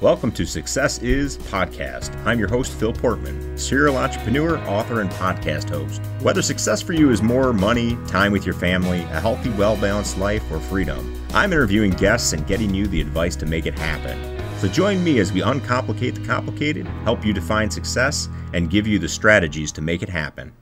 Welcome to Success Is Podcast. I'm your host, Phil Portman, serial entrepreneur, author, and podcast host. Whether success for you is more money, time with your family, a healthy, well balanced life, or freedom, I'm interviewing guests and getting you the advice to make it happen. So join me as we uncomplicate the complicated, help you define success, and give you the strategies to make it happen.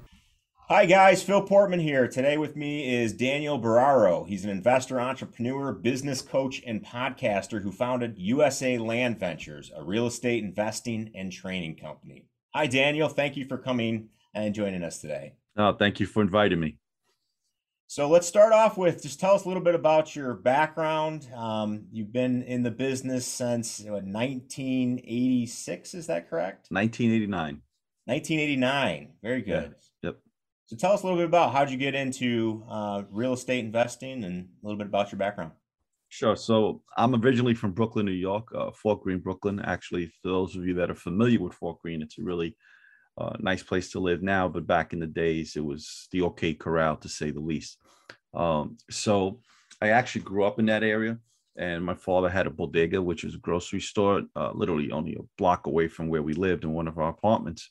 Hi, guys. Phil Portman here. Today with me is Daniel Borrero. He's an investor, entrepreneur, business coach, and podcaster who founded USA Land Ventures, a real estate investing and training company. Hi, Daniel. Thank you for coming and joining us today. Oh, thank you for inviting me. So let's start off with just tell us a little bit about your background. Um, you've been in the business since what, 1986, is that correct? 1989. 1989. Very good. So tell us a little bit about how'd you get into uh, real estate investing and a little bit about your background. Sure. So I'm originally from Brooklyn, New York, uh, Fort Greene, Brooklyn. Actually, for those of you that are familiar with Fort Greene, it's a really uh, nice place to live now. But back in the days, it was the OK Corral, to say the least. Um, so I actually grew up in that area, and my father had a bodega, which is a grocery store, uh, literally only a block away from where we lived in one of our apartments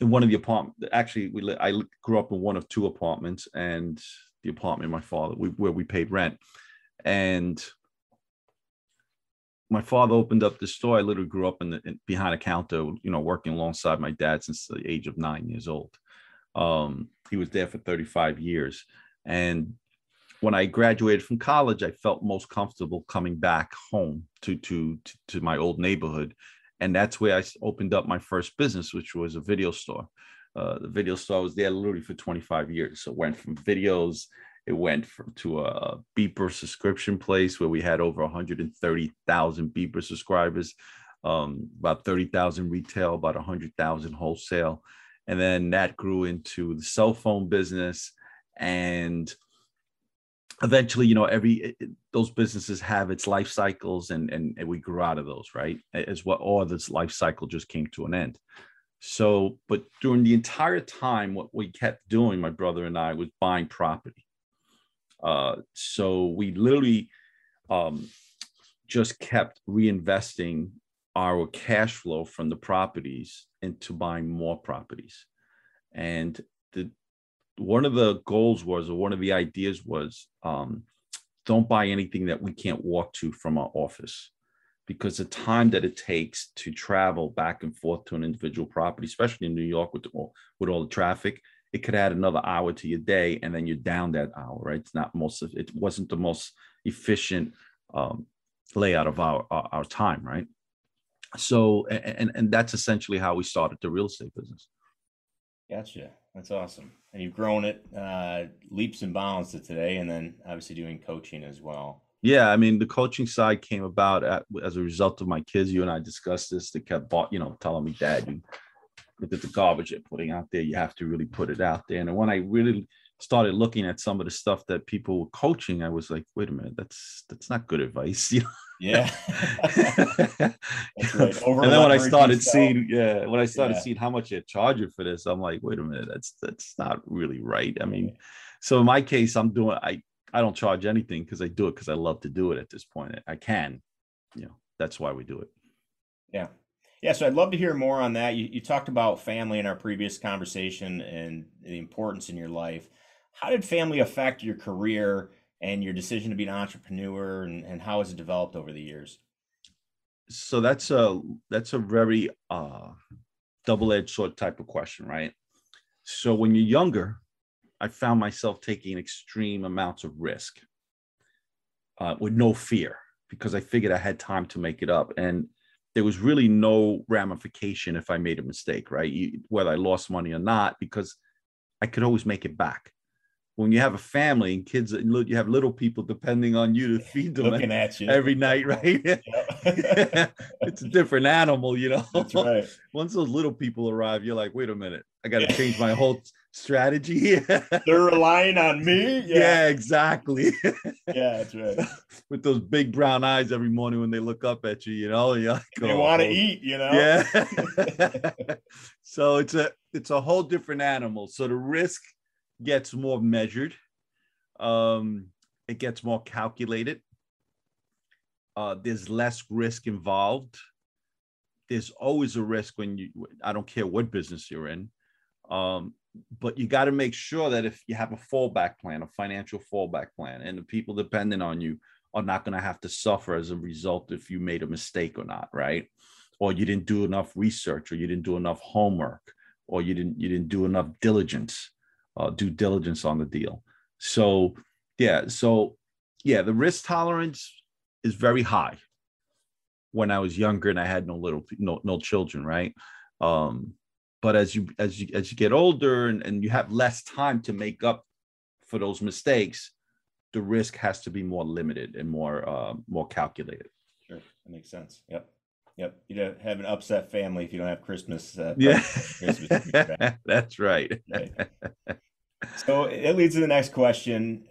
in one of the apartment actually we i grew up in one of two apartments and the apartment my father we, where we paid rent. And my father opened up the store. I literally grew up in, the, in behind a counter you know working alongside my dad since the age of nine years old. Um, he was there for 35 years. And when i graduated from college i felt most comfortable coming back home to to to, to my old neighborhood and that's where I opened up my first business, which was a video store. Uh, the video store I was there literally for 25 years. So it went from videos, it went from to a beeper subscription place where we had over 130,000 beeper subscribers, um, about 30,000 retail, about 100,000 wholesale, and then that grew into the cell phone business and eventually you know every those businesses have its life cycles and, and and we grew out of those right as what all this life cycle just came to an end. So but during the entire time what we kept doing my brother and i was buying property. Uh so we literally um just kept reinvesting our cash flow from the properties into buying more properties. And the one of the goals was, or one of the ideas was, um, don't buy anything that we can't walk to from our office because the time that it takes to travel back and forth to an individual property, especially in New York with all, with all the traffic, it could add another hour to your day, and then you're down that hour. Right? It's not most. Of, it wasn't the most efficient um, layout of our, our, our time. Right? So, and and that's essentially how we started the real estate business. Gotcha. That's awesome. And you've grown it uh, leaps and bounds to today, and then obviously doing coaching as well. Yeah, I mean, the coaching side came about at, as a result of my kids. You and I discussed this. They kept, you know, telling me, "Dad, you look at the garbage you're putting out there. You have to really put it out there." And when I really started looking at some of the stuff that people were coaching, I was like, "Wait a minute, that's that's not good advice." You know? Yeah. right. and then when I started seeing, yeah, when I started yeah. seeing how much they're charging for this, I'm like, wait a minute, that's that's not really right. I mean, so in my case, I'm doing I I don't charge anything because I do it because I love to do it at this point. I can, you know, that's why we do it. Yeah. Yeah, so I'd love to hear more on that. You, you talked about family in our previous conversation and the importance in your life. How did family affect your career and your decision to be an entrepreneur and, and how has it developed over the years? So that's a that's a very uh, double-edged sword type of question, right? So when you're younger, I found myself taking extreme amounts of risk uh, with no fear because I figured I had time to make it up, and there was really no ramification if I made a mistake, right? You, whether I lost money or not, because I could always make it back when you have a family and kids, you have little people depending on you to feed them Looking at you. every night, right? it's a different animal, you know. That's right. Once those little people arrive, you're like, wait a minute, I got to change my whole strategy here. They're relying on me. Yeah, yeah exactly. yeah, that's right. With those big brown eyes every morning when they look up at you, you know, you're like, they oh, want to oh. eat, you know. Yeah. so it's a it's a whole different animal. So the risk gets more measured. Um, it gets more calculated. Uh, there's less risk involved. there's always a risk when you i don't care what business you're in um, but you got to make sure that if you have a fallback plan a financial fallback plan and the people dependent on you are not going to have to suffer as a result if you made a mistake or not right or you didn't do enough research or you didn't do enough homework or you didn't you didn't do enough diligence uh, due diligence on the deal so yeah so yeah the risk tolerance is very high when I was younger and I had no little no no children, right? Um, but as you as you as you get older and, and you have less time to make up for those mistakes, the risk has to be more limited and more uh, more calculated. Sure, that makes sense. Yep. Yep, you don't have an upset family if you don't have Christmas. Uh, yeah, Christmas that's right. right. So it leads to the next question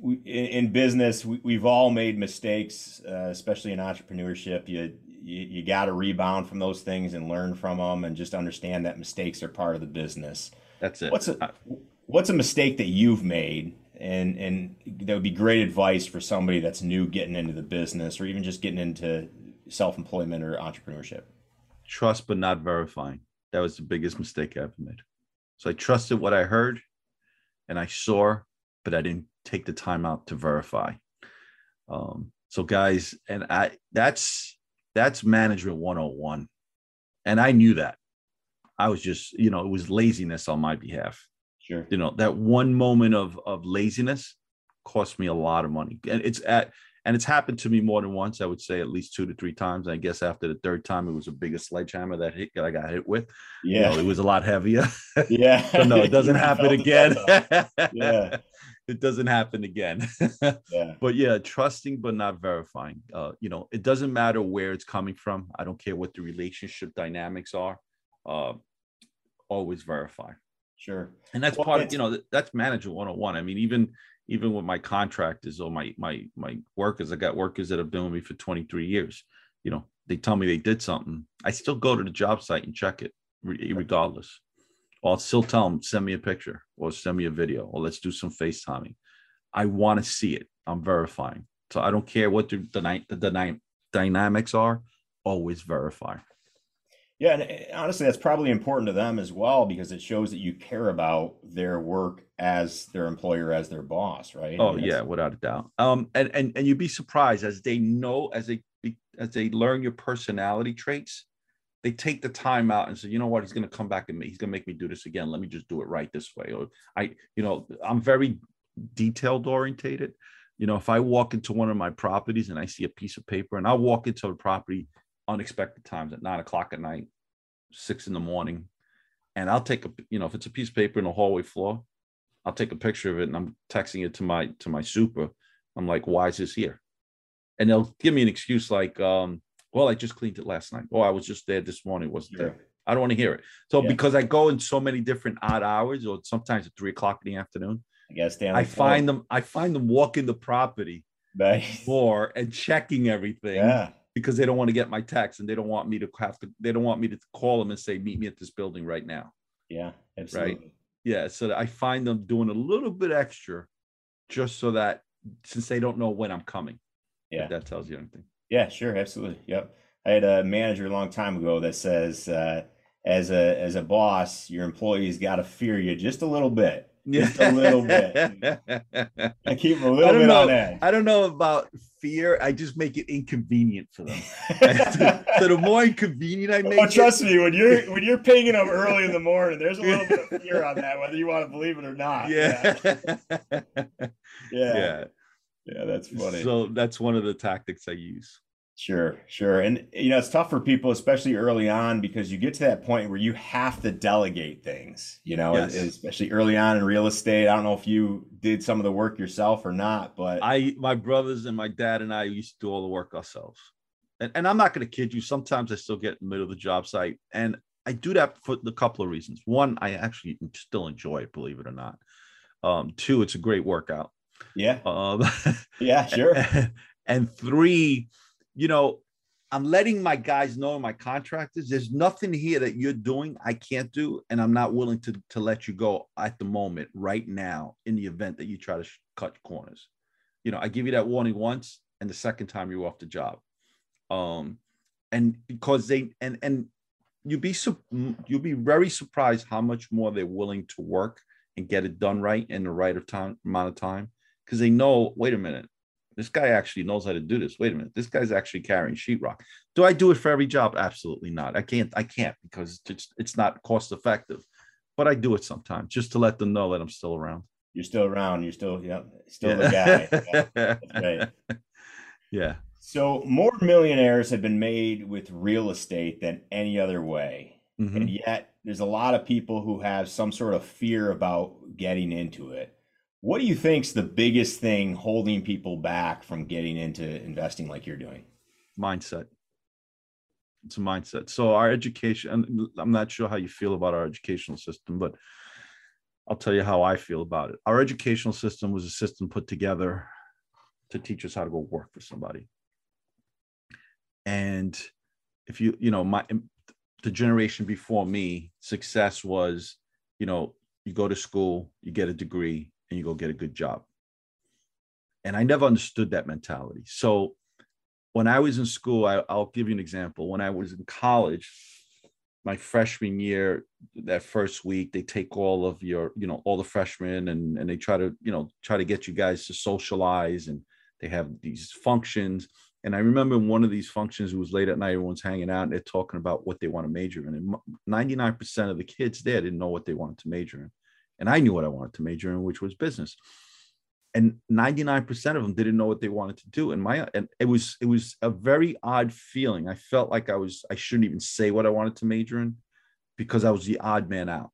we, in, business, we, have all made mistakes, uh, especially in entrepreneurship. You you, you got to rebound from those things and learn from them, and just understand that mistakes are part of the business. That's it. What's a what's a mistake that you've made, and and that would be great advice for somebody that's new getting into the business, or even just getting into self employment or entrepreneurship. Trust but not verifying. That was the biggest mistake I ever made. So I trusted what I heard, and I saw, but I didn't take the time out to verify. Um, so guys, and I that's that's management 101. And I knew that. I was just, you know, it was laziness on my behalf. Sure. You know, that one moment of of laziness cost me a lot of money. And it's at and it's happened to me more than once. I would say at least two to three times. I guess after the third time, it was a bigger sledgehammer that hit that I got hit with. Yeah, you know, it was a lot heavier. Yeah, so no, it doesn't happen again. yeah, it doesn't happen again. yeah. But yeah, trusting but not verifying. Uh, you know, it doesn't matter where it's coming from. I don't care what the relationship dynamics are. Uh, always verify. Sure. And that's well, part of you know that's manager 101. I mean, even even with my contractors or my my my workers, I got workers that have been with me for 23 years. You know, they tell me they did something. I still go to the job site and check it regardless. I'll still tell them, send me a picture or send me a video or let's do some FaceTiming. I want to see it. I'm verifying. So I don't care what the, the, the, the dynamics are, always verify. Yeah, and eh, honestly, that's probably important to them as well because it shows that you care about their work as their employer, as their boss, right? Oh yeah, without a doubt. Um, and and and you'd be surprised as they know as they as they learn your personality traits, they take the time out and say, you know what, he's going to come back and he's going to make me do this again. Let me just do it right this way. Or I, you know, I'm very detailed orientated. You know, if I walk into one of my properties and I see a piece of paper, and I'll walk into a property unexpected times at nine o'clock at night, six in the morning, and I'll take a, you know, if it's a piece of paper in the hallway floor, I'll take a picture of it and I'm texting it to my to my super. I'm like, why is this here? And they'll give me an excuse like, um, well, I just cleaned it last night. Oh, I was just there this morning. Wasn't there? I don't want to hear it. So yeah. because I go in so many different odd hours, or sometimes at three o'clock in the afternoon, I guess I find them. I find them walking the property nice. more and checking everything. Yeah. Because they don't want to get my text and they don't want me to have to. They don't want me to call them and say, "Meet me at this building right now." Yeah, absolutely. Right. Yeah. So I find them doing a little bit extra, just so that since they don't know when I'm coming. Yeah. that tells you anything. Yeah, sure, absolutely. Yep. I had a manager a long time ago that says, uh, as a as a boss, your employees got to fear you just a little bit, just a little bit. I keep a little bit know, on edge. I don't know about fear. I just make it inconvenient for them. so the more inconvenient I make, oh, trust it, me, when you're when you're pinging them early in the morning, there's a little bit of fear on that, whether you want to believe it or not. Yeah. Yeah. yeah. yeah. Yeah, that's funny. So that's one of the tactics I use. Sure, sure. And you know, it's tough for people, especially early on, because you get to that point where you have to delegate things, you know, yes. especially early on in real estate. I don't know if you did some of the work yourself or not, but I my brothers and my dad and I used to do all the work ourselves. And, and I'm not gonna kid you, sometimes I still get in the middle of the job site. And I do that for a couple of reasons. One, I actually still enjoy it, believe it or not. Um, two, it's a great workout. Yeah. Um, yeah, sure. And three, you know, I'm letting my guys know, my contractors, there's nothing here that you're doing I can't do, and I'm not willing to to let you go at the moment, right now, in the event that you try to sh- cut corners. You know, I give you that warning once, and the second time you're off the job. Um, and because they and and you'd be you'll be very surprised how much more they're willing to work and get it done right in the right of time amount of time because they know wait a minute this guy actually knows how to do this. Wait a minute. This guy's actually carrying sheetrock. Do i do it for every job? Absolutely not. I can't i can't because it's it's not cost effective but i do it sometimes just to let them know that i'm still around. You're still around. You're still yeah still yeah. the guy. Yeah, right yeah. So more millionaires have been made with real estate than any other way. Mm-hmm. And yet there's a lot of people who have some sort of fear about getting into it. What do you think's the biggest thing holding people back from getting into investing like you're doing? Mindset. It's a mindset. So our education, I'm not sure how you feel about our educational system, but I'll tell you how I feel about it. Our educational system was a system put together to teach us how to go work for somebody and if you you know my the generation before me success was you know you go to school you get a degree and you go get a good job and i never understood that mentality so when i was in school I, i'll give you an example when i was in college my freshman year that first week they take all of your you know all the freshmen and and they try to you know try to get you guys to socialize and they have these functions and I remember one of these functions, was late at night, everyone's hanging out and they're talking about what they want to major in. And 99% of the kids there didn't know what they wanted to major in. And I knew what I wanted to major in, which was business. And 99% of them didn't know what they wanted to do. And my and it was it was a very odd feeling. I felt like I was I shouldn't even say what I wanted to major in because I was the odd man out.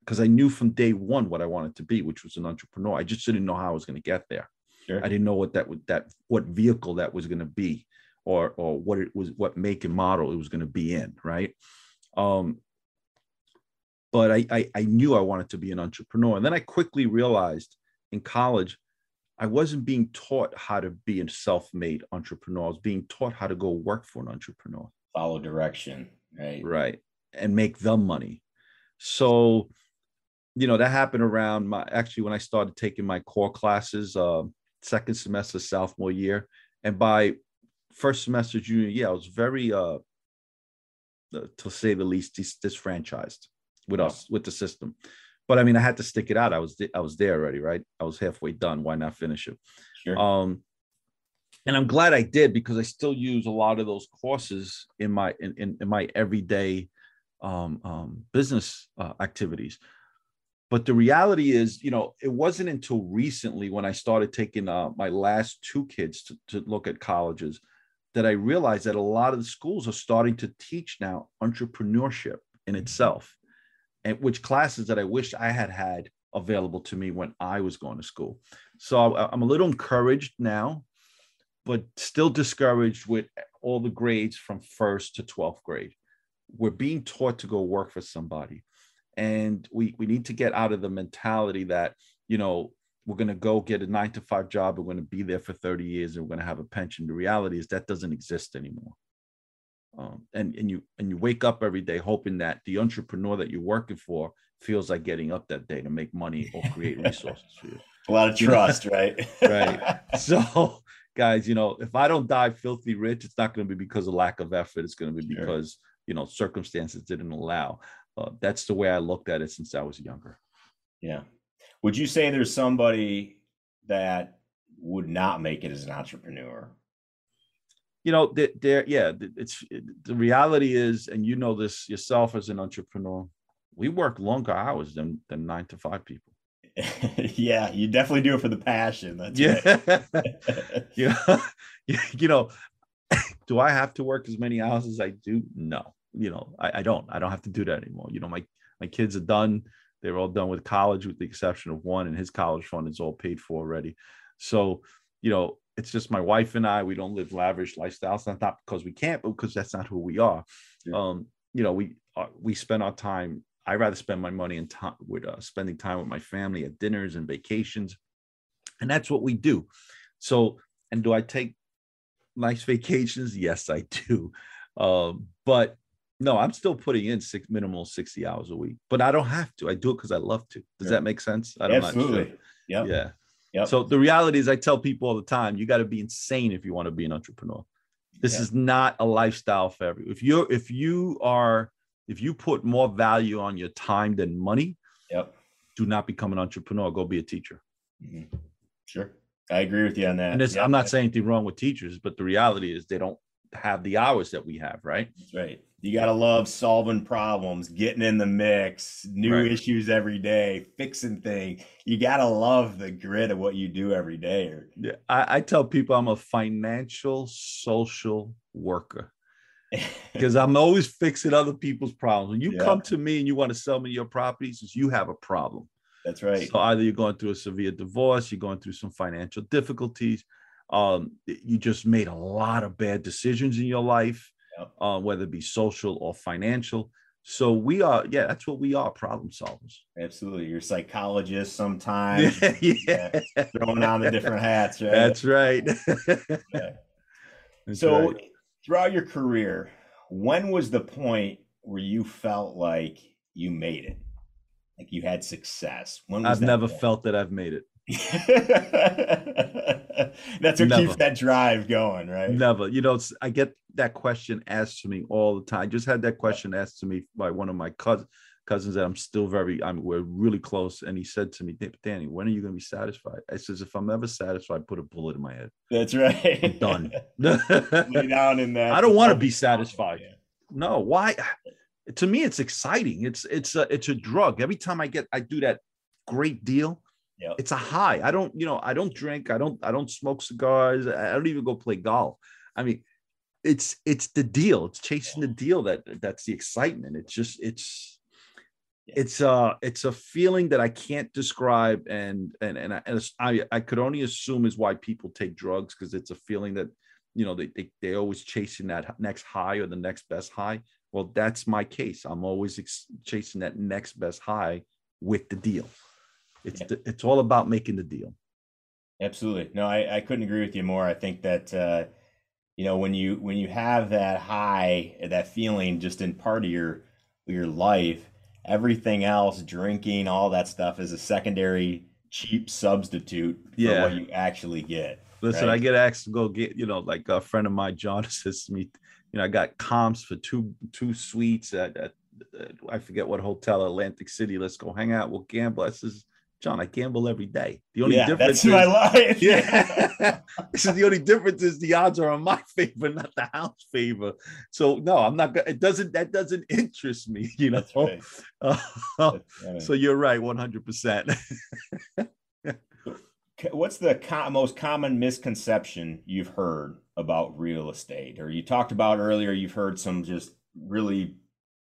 Because I knew from day one what I wanted to be, which was an entrepreneur. I just didn't know how I was going to get there. Sure. I didn't know what that would that what vehicle that was going to be, or or what it was, what make and model it was going to be in, right? Um, but I, I I knew I wanted to be an entrepreneur, and then I quickly realized in college I wasn't being taught how to be a self-made entrepreneur. I was being taught how to go work for an entrepreneur. Follow direction, right? Right, and make them money. So, you know, that happened around my actually when I started taking my core classes. Uh, second semester sophomore year, and by first semester junior year, I was very, uh, to say the least, dis- disfranchised with us with the system. But I mean, I had to stick it out. I was I was there already, right? I was halfway done. Why not finish it? Sure. Um, and I'm glad I did because I still use a lot of those courses in my in in, in my everyday um, um, business uh, activities. But the reality is, you know, it wasn't until recently when I started taking uh, my last two kids to, to look at colleges that I realized that a lot of the schools are starting to teach now entrepreneurship in mm-hmm. itself, and which classes that I wish I had had available to me when I was going to school. So I'm a little encouraged now, but still discouraged with all the grades from first to 12th grade. We're being taught to go work for somebody and we we need to get out of the mentality that you know we're going to go get a nine to five job we're going to be there for 30 years and we're going to have a pension the reality is that doesn't exist anymore um, and and you and you wake up every day hoping that the entrepreneur that you're working for feels like getting up that day to make money or create resources for you a lot of trust right right so guys you know if i don't die filthy rich it's not going to be because of lack of effort it's going to be sure. because you know circumstances didn't allow uh, that's the way I looked at it since I was younger. Yeah. Would you say there's somebody that would not make it as an entrepreneur? You know, there, yeah, it's the reality is, and you know this yourself as an entrepreneur, we work longer hours than than nine to five people. yeah, you definitely do it for the passion. That's yeah. Right. yeah. you know, do I have to work as many hours as I do? No you know, I, I don't, I don't have to do that anymore. You know, my, my kids are done. They're all done with college with the exception of one and his college fund is all paid for already. So, you know, it's just my wife and I, we don't live lavish lifestyles. Not, not because we can't, but because that's not who we are. Yeah. Um, you know, we, uh, we spend our time. I rather spend my money and time with uh, spending time with my family at dinners and vacations. And that's what we do. So, and do I take nice vacations? Yes, I do. Um, but no, I'm still putting in six minimal 60 hours a week, but I don't have to. I do it because I love to. Does that make sense? I don't Absolutely. Sure. Yeah. Yeah. Yep. So the reality is I tell people all the time, you got to be insane if you want to be an entrepreneur. This Yeah. is not a lifestyle for everyone. If you're if you are if you put more value on your time than money, Yep. do not become an entrepreneur. Go be a teacher. Mhm. Sure. I agree with you on that. And Yep. I'm not saying anything wrong with teachers, but the reality is they don't have the hours that we have, right? That's right. You got to love solving problems, getting in the mix, new Right. issues every day, fixing things. You got to love the grit of what you do every day. Yeah, I, I tell people I'm a financial social worker because I'm always fixing other people's problems. When you Yeah. come to me and you want to sell me your properties, it's you have a problem. That's right. So either you're going through a severe divorce, you're going through some financial difficulties, um, you just made a lot of bad decisions in your life, Yep. uh, whether it be social or financial. So we are, yeah, that's what we are, problem solvers. Absolutely. You're a psychologist sometimes, yeah, throwing on the different hats, right? that's right. Yeah. That's so right. throughout your career, when was the point where you felt like you made it? Like you had success? When was I've never point? felt that I've made it. That's what Never. keeps that drive going, right? Never. You know, it's, I get that question asked to me all the time. I just had that question asked to me by one of my cousins cousins that I'm still very, I'm we're really close. And he said to me, Danny, when are you going to be satisfied? I says, if I'm ever satisfied, put a bullet in my head. That's right. I'm done. Lay down in that. I don't want to be satisfied. Yeah. No, why? To me, it's exciting. It's it's a it's a drug. Every time I get I do that great deal, It's a high. I don't, you know, I don't drink, I don't, I don't smoke cigars, I don't even go play golf. I mean, it's it's the deal. It's chasing the deal that that's the excitement. It's just it's Yeah. it's uh it's a feeling that I can't describe and and and I, and I I could only assume is why people take drugs because it's a feeling that you know they, they they're always chasing that next high or the next best high. Well, that's my case. I'm always ex- chasing that next best high with the deal. It's Yeah. it's all about making the deal. Absolutely. No, I, I couldn't agree with you more. I think that uh, you know when you when you have that high, that feeling just in part of your your life, everything else, drinking, all that stuff is a secondary cheap substitute for Yeah. what you actually get. Listen, Right. I get asked to go get, you know, like a friend of mine, John, says to me, you know, I got comps for two two suites at, at, at I forget what hotel, Atlantic City. Let's go hang out. We'll gamble. I says, John, I gamble every day. The only yeah, difference that's is, my life. yeah, is the only difference is the odds are on my favor, not the house favor. So no, I'm not gonna. It doesn't. That doesn't interest me. You know. Right. Uh, so you're right, 100. percent What's the co- most common misconception you've heard about real estate? Or you talked about earlier, you've heard some just really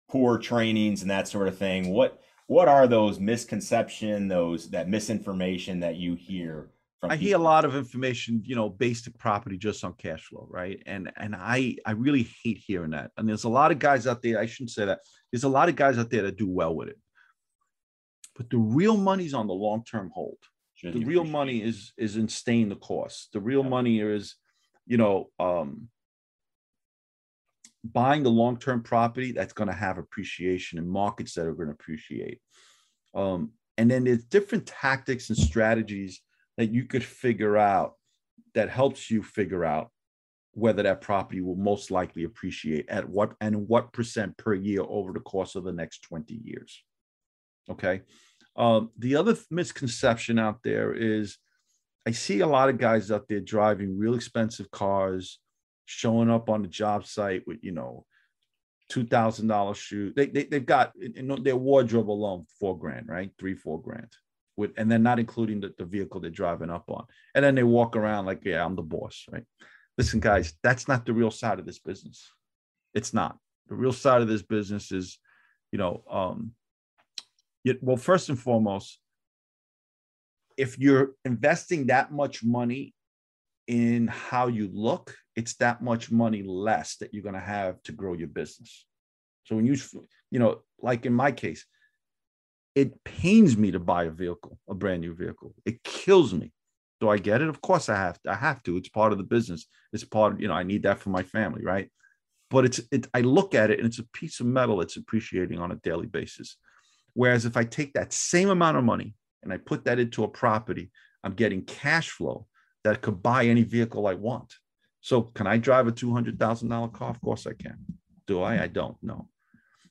poor trainings and that sort of thing. What what are those misconception, those that misinformation that you hear from I hear a lot of information, you know, basic property just on cash flow, right? And and I I really hate hearing that. And there's a lot of guys out there. I shouldn't say that. There's a lot of guys out there that do well with it, but the real money's on the long term hold. The real money it? is is in staying the course. The real Yeah. money is, you know, um, buying the long term property that's going to have appreciation in markets that are going to appreciate. Um, and then there's different tactics and strategies that you could figure out that helps you figure out whether that property will most likely appreciate at what and what percent per year over the course of the next 20 years. Okay. Um, the other misconception out there is I see a lot of guys out there driving real expensive cars, showing up on the job site with, you know, two thousand dollar shoe. They, they they've got in in their wardrobe alone four grand, right? Three four grand, with and then not including the, the vehicle they're driving up on. And then they walk around like, yeah, I'm the boss, right? Listen, guys, that's not the real side of this business. It's not. The real side of this business is, you know, um, well, first and foremost, if you're investing that much money in how you look, it's that much money less that you're going to have to grow your business. So when you, you know, like in my case, it pains me to buy a vehicle, a brand new vehicle. It kills me. Do I get it? Of course I have. to. I have to. It's part of the business. It's part of, you know, I need that for my family, right? But it's it I look at it and it's a piece of metal that's appreciating on a daily basis. Whereas if I take that same amount of money and I put that into a property, I'm getting cash flow that could buy any vehicle I want. So can I drive a two hundred thousand dollar car? Of course I can. Do I? I don't know.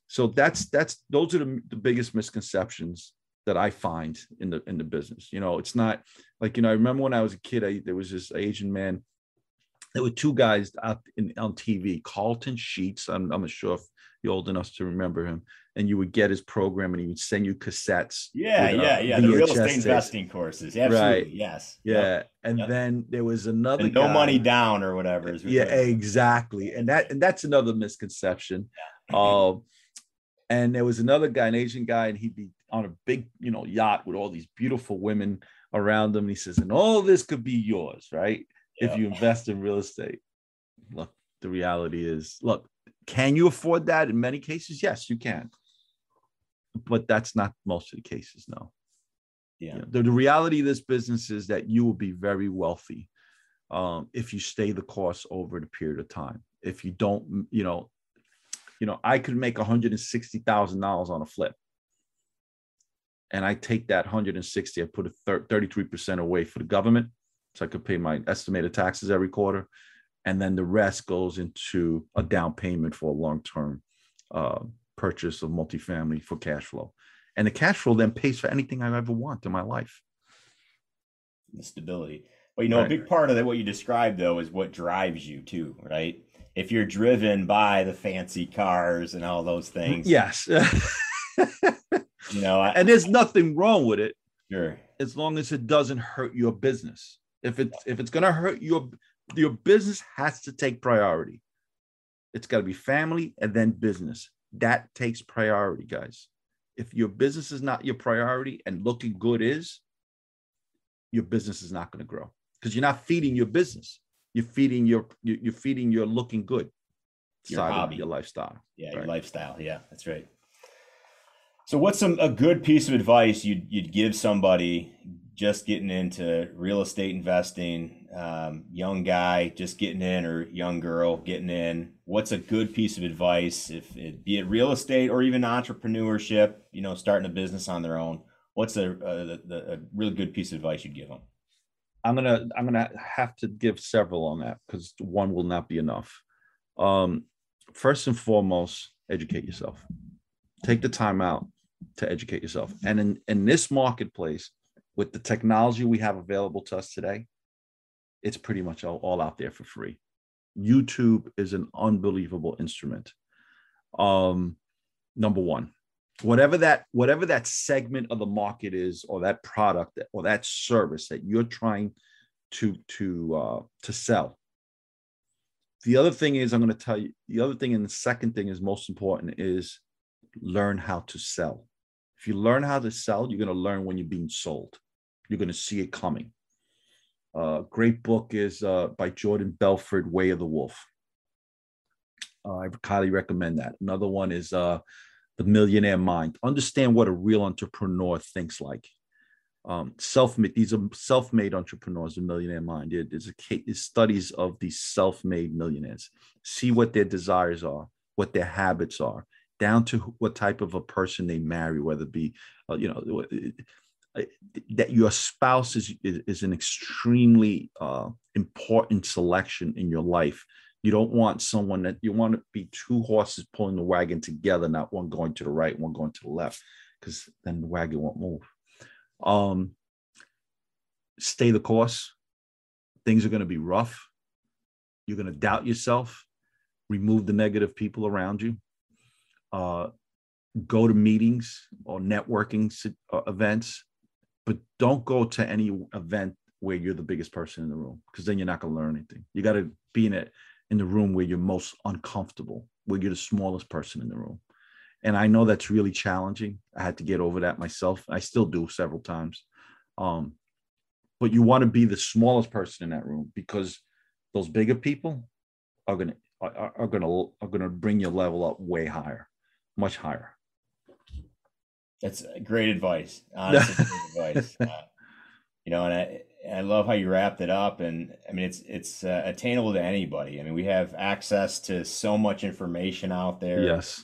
So that's that's those are the, the biggest misconceptions that I find in the in the business. You know, it's not like you know. I remember when I was a kid, I, there was this Asian man. There were two guys out in, on TV, Carleton Sheets. I'm, I'm not sure if you're old enough to remember him. And you would get his program, and he would send you cassettes. Yeah, with, uh, yeah, yeah. The real estate investing courses. Absolutely. Right. Yes. Yeah. Yep. And yep. then there was another. And no guy, money down or whatever. yeah, exactly. And that and that's another misconception. Yeah. uh, and there was another guy, an Asian guy, and he'd be on a big, you know, yacht with all these beautiful women around him. And he says, and all this could be yours, right? Yeah. If you invest in real estate. Look, the reality is, look, can you afford that? In many cases, yes, you can. But that's not most of the cases, no. Yeah. You know, the, the reality of this business is that you will be very wealthy um, if you stay the course over the period of time. If you don't, you know, you know, I could make $160,000 on a flip. And I take that 160, I put a 33% away for the government. So I could pay my estimated taxes every quarter. And then the rest goes into a down payment for a long term uh, purchase of multifamily for cash flow. And the cash flow then pays for anything I ever want in my life. The stability. But you know, right. a big part of that, what you described though, is what drives you too, right? if you're driven by the fancy cars and all those mm, things. Yes. you know, I, and there's nothing wrong with it. Sure. As long as it doesn't hurt your business. If it's if it's gonna hurt your your business has to take priority. It's got to be family and then business. That takes priority, guys. If your business is not your priority and looking good is, your business is not going to grow because you're not feeding your business you're feeding your you're feeding your looking good your side hobby. of your lifestyle. Yeah, right? your lifestyle. Yeah, that's right. So, what's some a good piece of advice you'd you'd give somebody just getting into real estate investing, um, young guy just getting in or young girl getting in? What's a good piece of advice, if it be it real estate or even entrepreneurship? You know, starting a business on their own. What's a, a, a really good piece of advice you'd give them? I'm gonna I'm gonna have to give several on that because one will not be enough. Um, first and foremost, educate yourself. Take the time out to educate yourself. And in, in this marketplace, with the technology we have available to us today, it's pretty much all, all out there for free. YouTube is an unbelievable instrument. Um, number one, whatever that whatever that segment of the market is or that product or that service that you're trying to to uh, to sell. The other thing is i'm going to tell you the other thing and the second thing is most important is learn how to sell. If you learn how to sell you're going to learn when you're being sold. You're going to see it coming uh, great book is uh, by jordan Belfort, way of the wolf uh, i highly recommend that another one is uh, the millionaire mind. Understand what a real entrepreneur thinks like. Um, self-made. These are self-made entrepreneurs. The millionaire mind. It is a case, studies of these self-made millionaires. See what their desires are, what their habits are, down to what type of a person they marry, whether it be, uh, you know, that your spouse is is, is an extremely uh, important selection in your life you don't want someone that you want to be two horses pulling the wagon together, not one going to the right, one going to the left, because then the wagon won't move. Um, stay the course. Things are going to be rough. You're going to doubt yourself. Remove the negative people around you. Uh, go to meetings or networking uh, events, but don't go to any event where you're the biggest person in the room because then you're not going to learn anything. You got to be in it in the room where you're most uncomfortable, where you're the smallest person in the room. And I know that's really challenging. I had to get over that myself. I still do several times. Um, but you want to be the smallest person in that room because those bigger people are gonna are, are gonna are gonna bring your level up way higher, much higher. That's great advice. Honestly, great advice. Uh, you know, and I I love how you wrapped it up, and I mean it's it's uh, attainable to anybody. I mean we have access to so much information out there. Yes.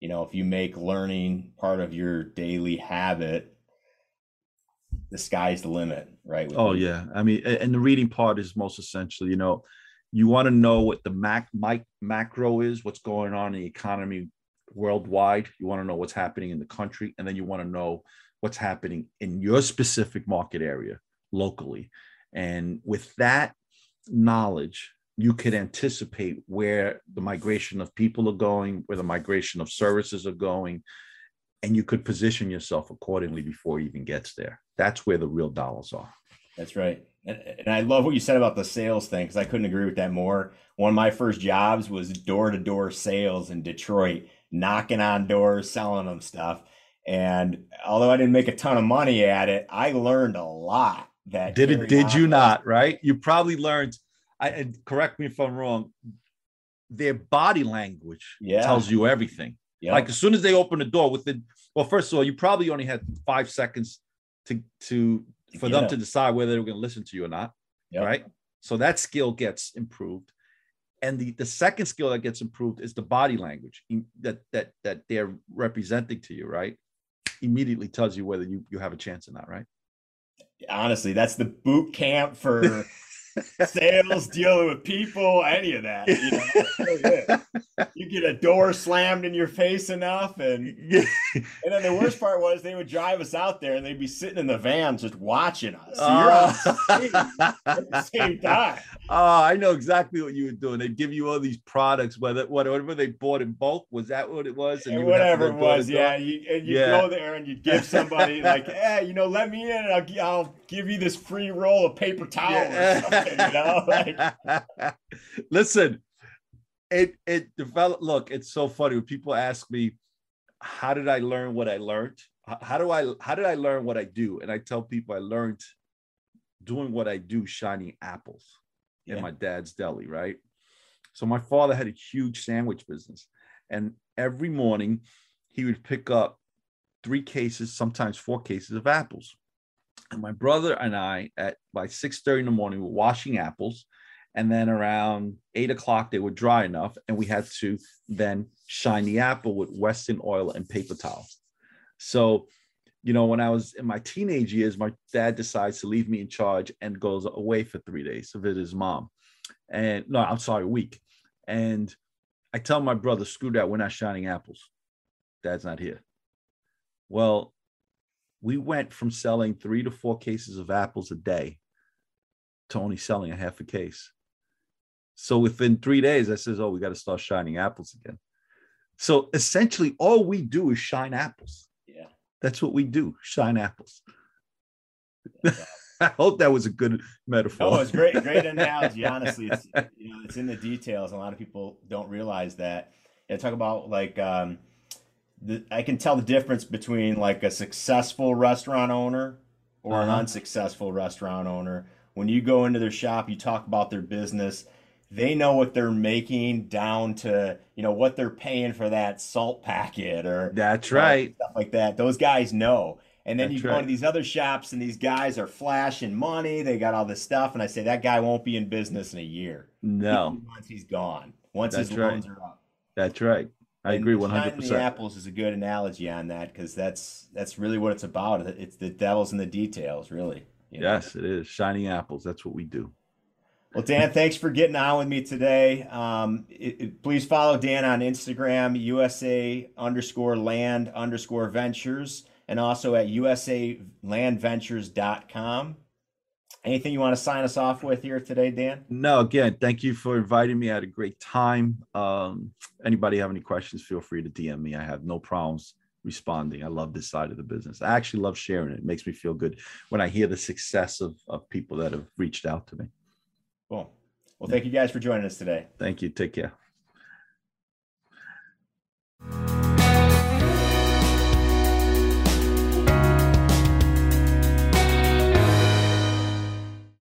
You know, if you make learning part of your daily habit, the sky's the limit, right? oh yeah, I mean, and the reading part is most essential. You know, You want to know what the mac, mic, macro is, what's going on in the economy worldwide. You want to know what's happening in the country, and then you want to know what's happening in your specific market area locally. And with that knowledge, you could anticipate where the migration of people are going, where the migration of services are going, and you could position yourself accordingly before it even gets there. That's where the real dollars are. That's right. And, and I love what you said about the sales thing because I couldn't agree with that more. One of my first jobs was door to door sales in Detroit, knocking on doors, selling them stuff. And although I didn't make a ton of money at it, I learned a lot. That did it? Did you not? Right? You probably learned. I correct me if I'm wrong. Their body language yeah. tells you everything. Yep. Like as soon as they open the door, within well, first of all, you probably only had five seconds to to for them to decide whether they were going to listen to you or not. Yep. Right. So that skill gets improved. And the, the second skill that gets improved is the body language that that that they're representing to you, right? Immediately tells you whether you, you have a chance or not, right? Honestly, that's the boot camp for sales, dealing with people, any of that. You, know? you get a door slammed in your face enough, and and then the worst part was they would drive us out there, and they'd be sitting in the van just watching us. So uh, at the same time. Oh, I know exactly what you were doing. They'd give you all these products, whether whatever they bought in bulk. Was that what it was? And, and whatever it was, yeah. You, and you yeah. go there and you give somebody like, hey, you know, let me in, and I'll, I'll give you this free roll of paper towel. Yeah you know? like... Listen, it it developed. Look, it's so funny when people ask me, "How did I learn what I learned? How do I how did I learn what I do?" And I tell people I learned doing what I do, shining apples yeah. in my dad's deli, right? So my father had a huge sandwich business, and every morning he would pick up three cases, sometimes four cases of apples. And my brother and I, at by 6:30 in the morning, were washing apples. And then around eight o'clock, they were dry enough, and we had to then shine the apple with Wesson oil and paper towel. So, you know, when I was in my teenage years, my dad decides to leave me in charge and goes away for three days to visit his mom. And no, I'm sorry, a week. And I tell my brother, screw that, we're not shining apples. Dad's not here. Well, we went from selling three to four cases of apples a day to only selling a half a case. So within three days, I says, "Oh, we got to start shining apples again." So essentially, all we do is shine apples. Yeah, that's what we do: shine apples. Yeah. I hope that was a good metaphor. Oh, it's great, great analogy. Honestly, it's you know, it's in the details. A lot of people don't realize that. Yeah, talk about like um, the, I can tell the difference between like a successful restaurant owner or uh-huh. an unsuccessful restaurant owner. When you go into their shop, you talk about their business. They know what they're making down to you know what they're paying for that salt packet or that's right stuff like that. Those guys know. And then that's you go right. into these other shops and these guys are flashing money. They got all this stuff, and I say that guy won't be in business in a year. No, once he's gone, once that's his right. loans are up. That's right. I agree one hundred percent. Apples is a good analogy on that because that's that's really what it's about. It's the devil's in the details, really. You know? Yes, it is shining apples. That's what we do. Well, Dan, thanks for getting on with me today. Um, it, it, please follow Dan on Instagram, USA underscore land underscore ventures, and also at usalandventures.com. Anything you want to sign us off with here today, Dan? No, again, thank you for inviting me. I had a great time. Um, anybody have any questions, feel free to DM me. I have no problems responding. I love this side of the business. I actually love sharing it. It makes me feel good when I hear the success of, of people that have reached out to me. Cool. Well, thank you guys for joining us today. Thank you. Take care.